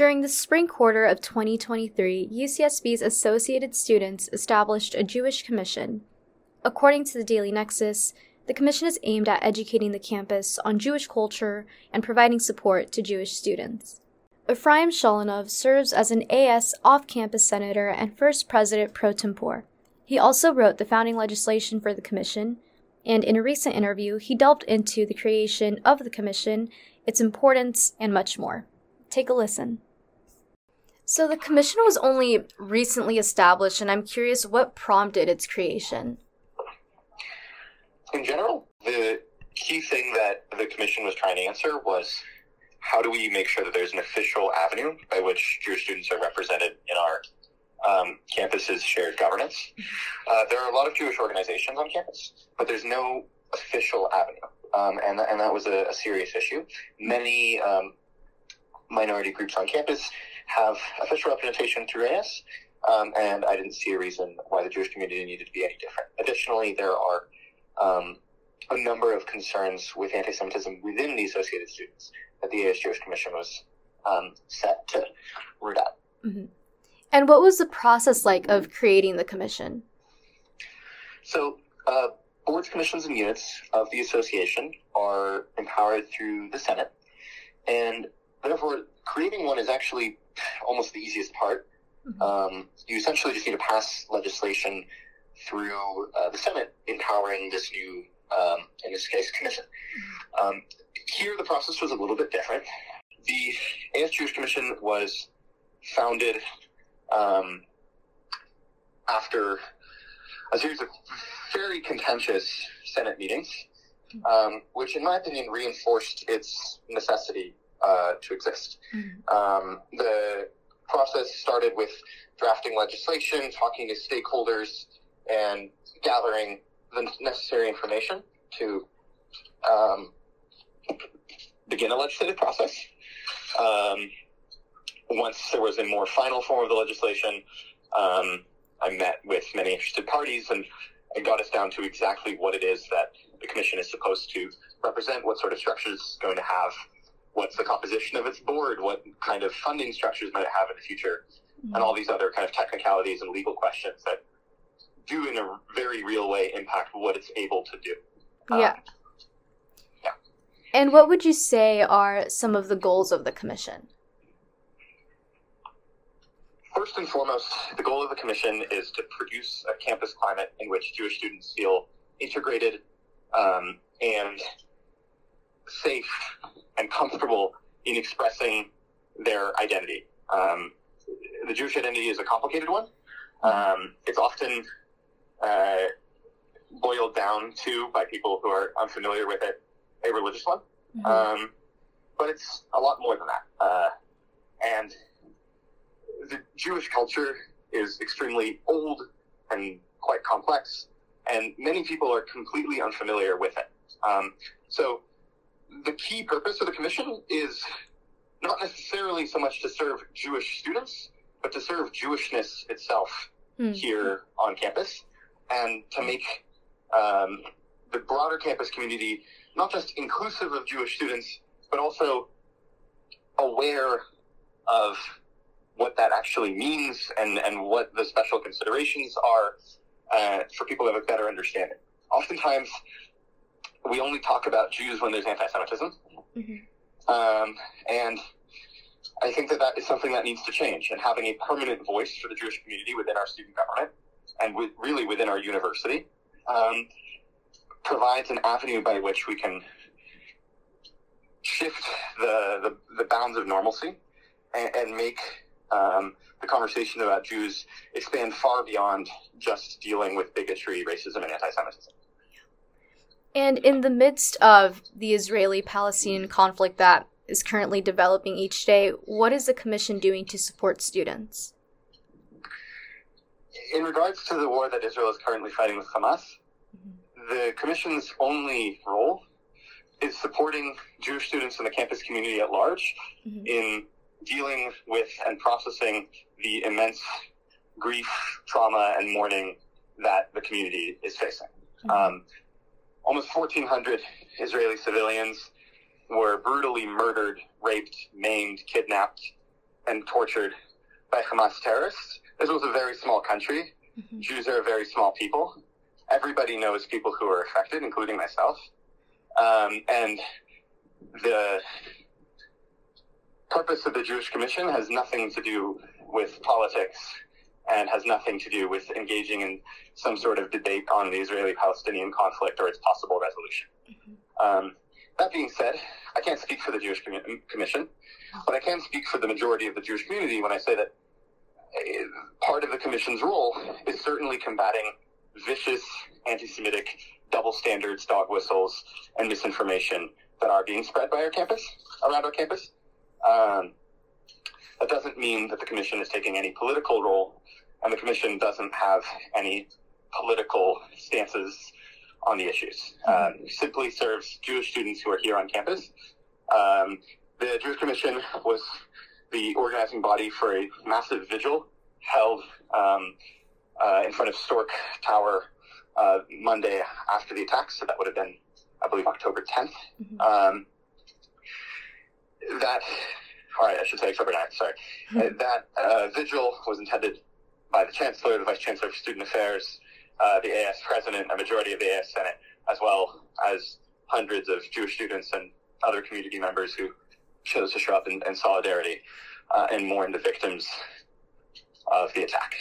During the spring quarter of 2023, UCSB's Associated Students established a Jewish Commission. According to the Daily Nexus, the commission is aimed at educating the campus on Jewish culture and providing support to Jewish students. Ephraim Sholonov serves as an AS off campus senator and first president pro tempore. He also wrote the founding legislation for the commission, and in a recent interview, he delved into the creation of the commission, its importance, and much more. Take a listen. So, the commission was only recently established, and I'm curious what prompted its creation. In general, the key thing that the commission was trying to answer was how do we make sure that there's an official avenue by which Jewish students are represented in our um, campus's shared governance? Uh, there are a lot of Jewish organizations on campus, but there's no official avenue. Um, and, and that was a, a serious issue. Many um, minority groups on campus have official representation through AS, um, and I didn't see a reason why the Jewish community needed to be any different. Additionally, there are um, a number of concerns with anti-Semitism within the Associated Students that the AS Jewish Commission was um, set to root out. Mm-hmm. And what was the process like of creating the commission? So, uh, boards, commissions, and units of the association are empowered through the Senate, and therefore, creating one is actually almost the easiest part. Mm-hmm. Um, you essentially just need to pass legislation through uh, the Senate empowering this new, um, in this case, commission. Mm-hmm. Um, here, the process was a little bit different. The AS Jewish Commission was founded um, after a series of very contentious Senate meetings, um, which, in my opinion, reinforced its necessity uh, to exist. Mm-hmm. Um, the process started with drafting legislation, talking to stakeholders, and gathering the necessary information to um, begin a legislative process. Um, once there was a more final form of the legislation, um, I met with many interested parties and it got us down to exactly what it is that the commission is supposed to represent, what sort of structures it's going to have, what's the composition of its board, what kind of funding structures might it have in the future, mm-hmm. and all these other kind of technicalities and legal questions that do in a very real way impact what it's able to do. Yeah. Um, yeah. And what would you say are some of the goals of the commission? First and foremost, the goal of the commission is to produce a campus climate in which Jewish students feel integrated um, and safe and comfortable in expressing their identity. Um, the Jewish identity is a complicated one. Um, it's often uh, boiled down to by people who are unfamiliar with it, a religious one. Mm-hmm. Um, but it's a lot more than that. Uh, and the Jewish culture is extremely old and quite complex, and many people are completely unfamiliar with it. Um, so the key purpose of the commission is not necessarily so much to serve Jewish students, but to serve Jewishness itself mm. here on campus and to make um, the broader campus community not just inclusive of Jewish students, but also aware of what that actually means and, and what the special considerations are uh, for people to have a better understanding. Oftentimes, we only talk about Jews when there's anti-Semitism, mm-hmm. um, and I think that that is something that needs to change. And having a permanent voice for the Jewish community within our student government and with, really within our university um, provides an avenue by which we can shift the, the, the bounds of normalcy and, and make um, the conversation about Jews expand far beyond just dealing with bigotry, racism, and anti-Semitism. And in the midst of the Israeli-Palestinian conflict that is currently developing each day, what is the commission doing to support students? In regards to the war that Israel is currently fighting with Hamas, mm-hmm. the commission's only role is supporting Jewish students in the campus community at large mm-hmm. in dealing with and processing the immense grief, trauma, and mourning that the community is facing. Mm-hmm. Um, almost 1,400 Israeli civilians were brutally murdered, raped, maimed, kidnapped and tortured by Hamas terrorists. This was a very small country. Mm-hmm. Jews are a very small people. Everybody knows people who are affected, including myself. Um, and the purpose of the Jewish Commission has nothing to do with politics and has nothing to do with engaging in some sort of debate on the Israeli Palestinian conflict or its possible resolution. Mm-hmm. Um, that being said, I can't speak for the Jewish Commission, but I can speak for the majority of the Jewish community when I say that uh, part of the Commission's role is certainly combating vicious anti Semitic double standards, dog whistles, and misinformation that are being spread by our campus, around our campus. Um, that doesn't mean that the Commission is taking any political role, and the Commission doesn't have any political stances on the issues. Um, simply serves Jewish students who are here on campus. Um, the Jewish Commission was the organizing body for a massive vigil held um, uh, in front of Storke Tower uh, Monday after the attacks. So that would have been, I believe, October 10th. Mm-hmm. Um, that, all right, I should say October 9th, sorry. Mm-hmm. that uh, vigil was intended by the Chancellor, the Vice Chancellor for Student Affairs, uh, the AS President, a majority of the AS Senate, as well as hundreds of Jewish students and other community members who chose to show up in, in solidarity uh, and mourn the victims of the attack.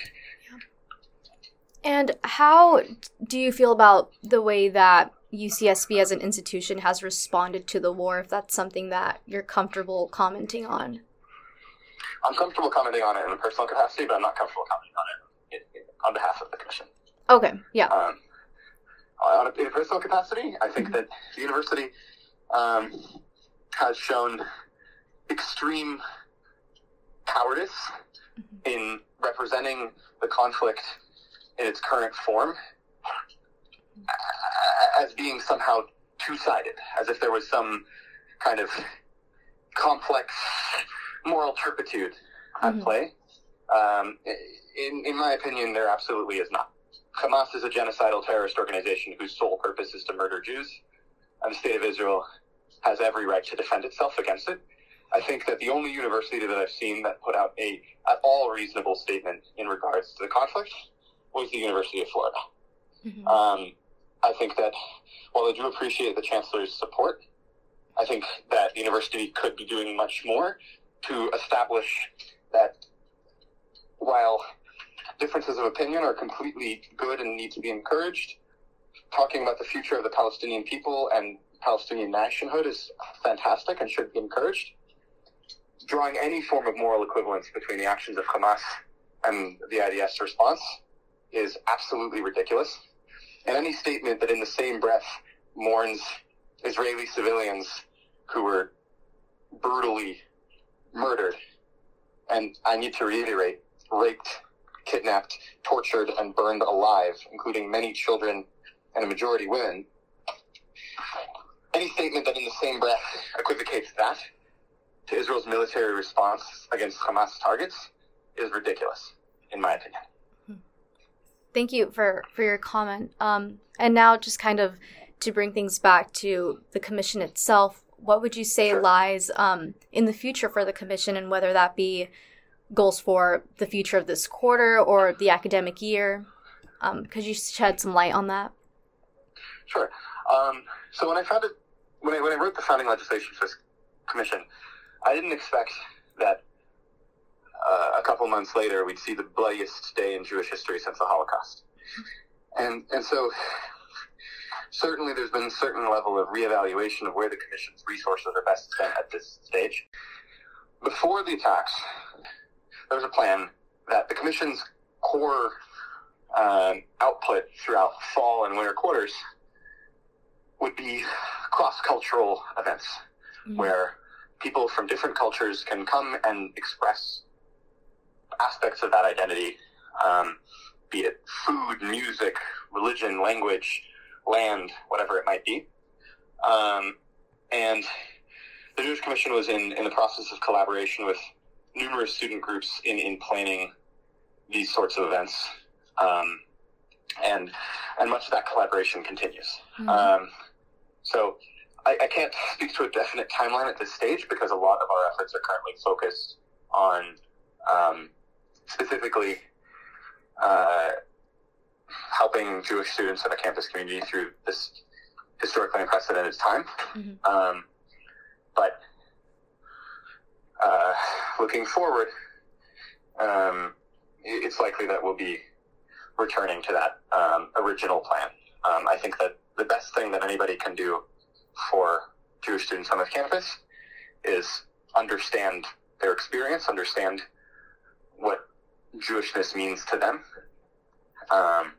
And how do you feel about the way that UCSB as an institution has responded to the war, if that's something that you're comfortable commenting on? I'm comfortable commenting on it in a personal capacity, but I'm not comfortable commenting on it on behalf of the commission. Okay, yeah. Um, on a, in a personal capacity, I think mm-hmm. that the university um, has shown extreme cowardice mm-hmm. in representing the conflict in its current form as being somehow two sided, as if there was some kind of complex moral turpitude at mm-hmm. play. Um, in, in my opinion, there absolutely is not. Hamas is a genocidal terrorist organization whose sole purpose is to murder Jews, and the state of Israel has every right to defend itself against it. I think that the only university that I've seen that put out a at all reasonable statement in regards to the conflict was the University of Florida. Mm-hmm. Um, I think that while I do appreciate the chancellor's support, I think that the university could be doing much more to establish that while differences of opinion are completely good and need to be encouraged, talking about the future of the Palestinian people and Palestinian nationhood is fantastic and should be encouraged. Drawing any form of moral equivalence between the actions of Hamas and the IDF's response is absolutely ridiculous. And any statement that in the same breath mourns Israeli civilians who were brutally murdered, and I need to reiterate, raped, kidnapped, tortured, and burned alive, including many children and a majority women. Any statement that in the same breath equivocates that to Israel's military response against Hamas targets is ridiculous, in my opinion. Thank you for, for your comment. Um, and now, just kind of to bring things back to the commission itself, what would you say sure. lies um, in the future for the commission, and whether that be goals for the future of this quarter or the academic year? Um, could you shed some light on that? Sure. Um, so when I founded, when I, when I wrote the founding legislation for this commission, I didn't expect that uh, a couple months later, we'd see the bloodiest day in Jewish history since the Holocaust. And, and so certainly there's been a certain level of reevaluation of where the Commission's resources are best spent at this stage. Before the attacks, there was a plan that the Commission's core um, output throughout fall and winter quarters would be cross-cultural events mm-hmm. where people from different cultures can come and express aspects of that identity, um, be it food, music, religion, language, land, whatever it might be. Um, and the Jewish Commission was in, in the process of collaboration with numerous student groups in, in planning these sorts of events. Um, and, and much of that collaboration continues. Mm-hmm. Um, so I, I, can't speak to a definite timeline at this stage because a lot of our efforts are currently focused on um, specifically uh, helping Jewish students in the campus community through this historically unprecedented time. Mm-hmm. Um, but uh, looking forward, um, it's likely that we'll be returning to that um, original plan. Um, I think that the best thing that anybody can do for Jewish students on this campus is understand their experience, understand what Jewishness means to them. Um,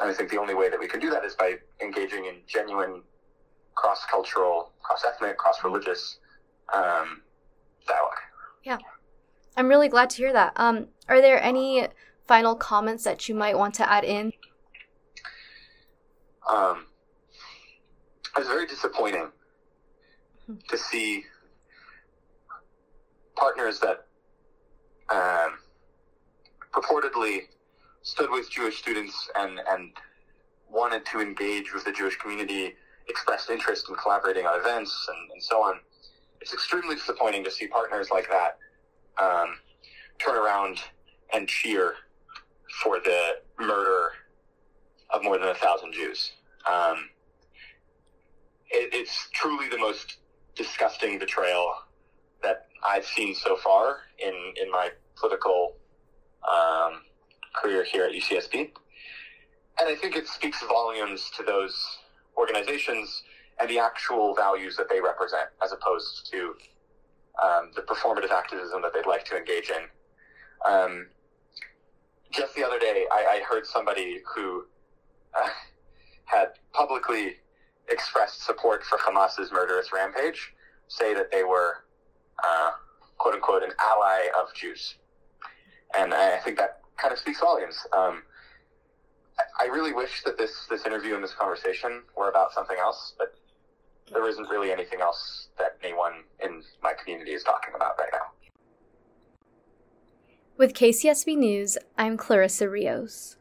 and I think the only way that we can do that is by engaging in genuine cross cultural, cross ethnic, cross religious um, dialogue. Yeah. I'm really glad to hear that. Um, are there any final comments that you might want to add in? Um, it was very disappointing to see partners that um, purportedly stood with Jewish students and, and wanted to engage with the Jewish community, expressed interest in collaborating on events and, and so on. It's extremely disappointing to see partners like that um, turn around and cheer for the murder of more than a thousand Jews. Um, it, it's truly the most disgusting betrayal that I've seen so far in, in my political um, career here at UCSB. And I think it speaks volumes to those organizations and the actual values that they represent, as opposed to um, the performative activism that they'd like to engage in. Um, just the other day, I, I heard somebody who uh, had publicly expressed support for Hamas's murderous rampage say that they were, uh, quote unquote, an ally of Jews. And I think that kind of speaks volumes. Um, I really wish that this, this interview and this conversation were about something else, but there isn't really anything else that anyone in my community is talking about right now. With KCSB News, I'm Clarissa Rios.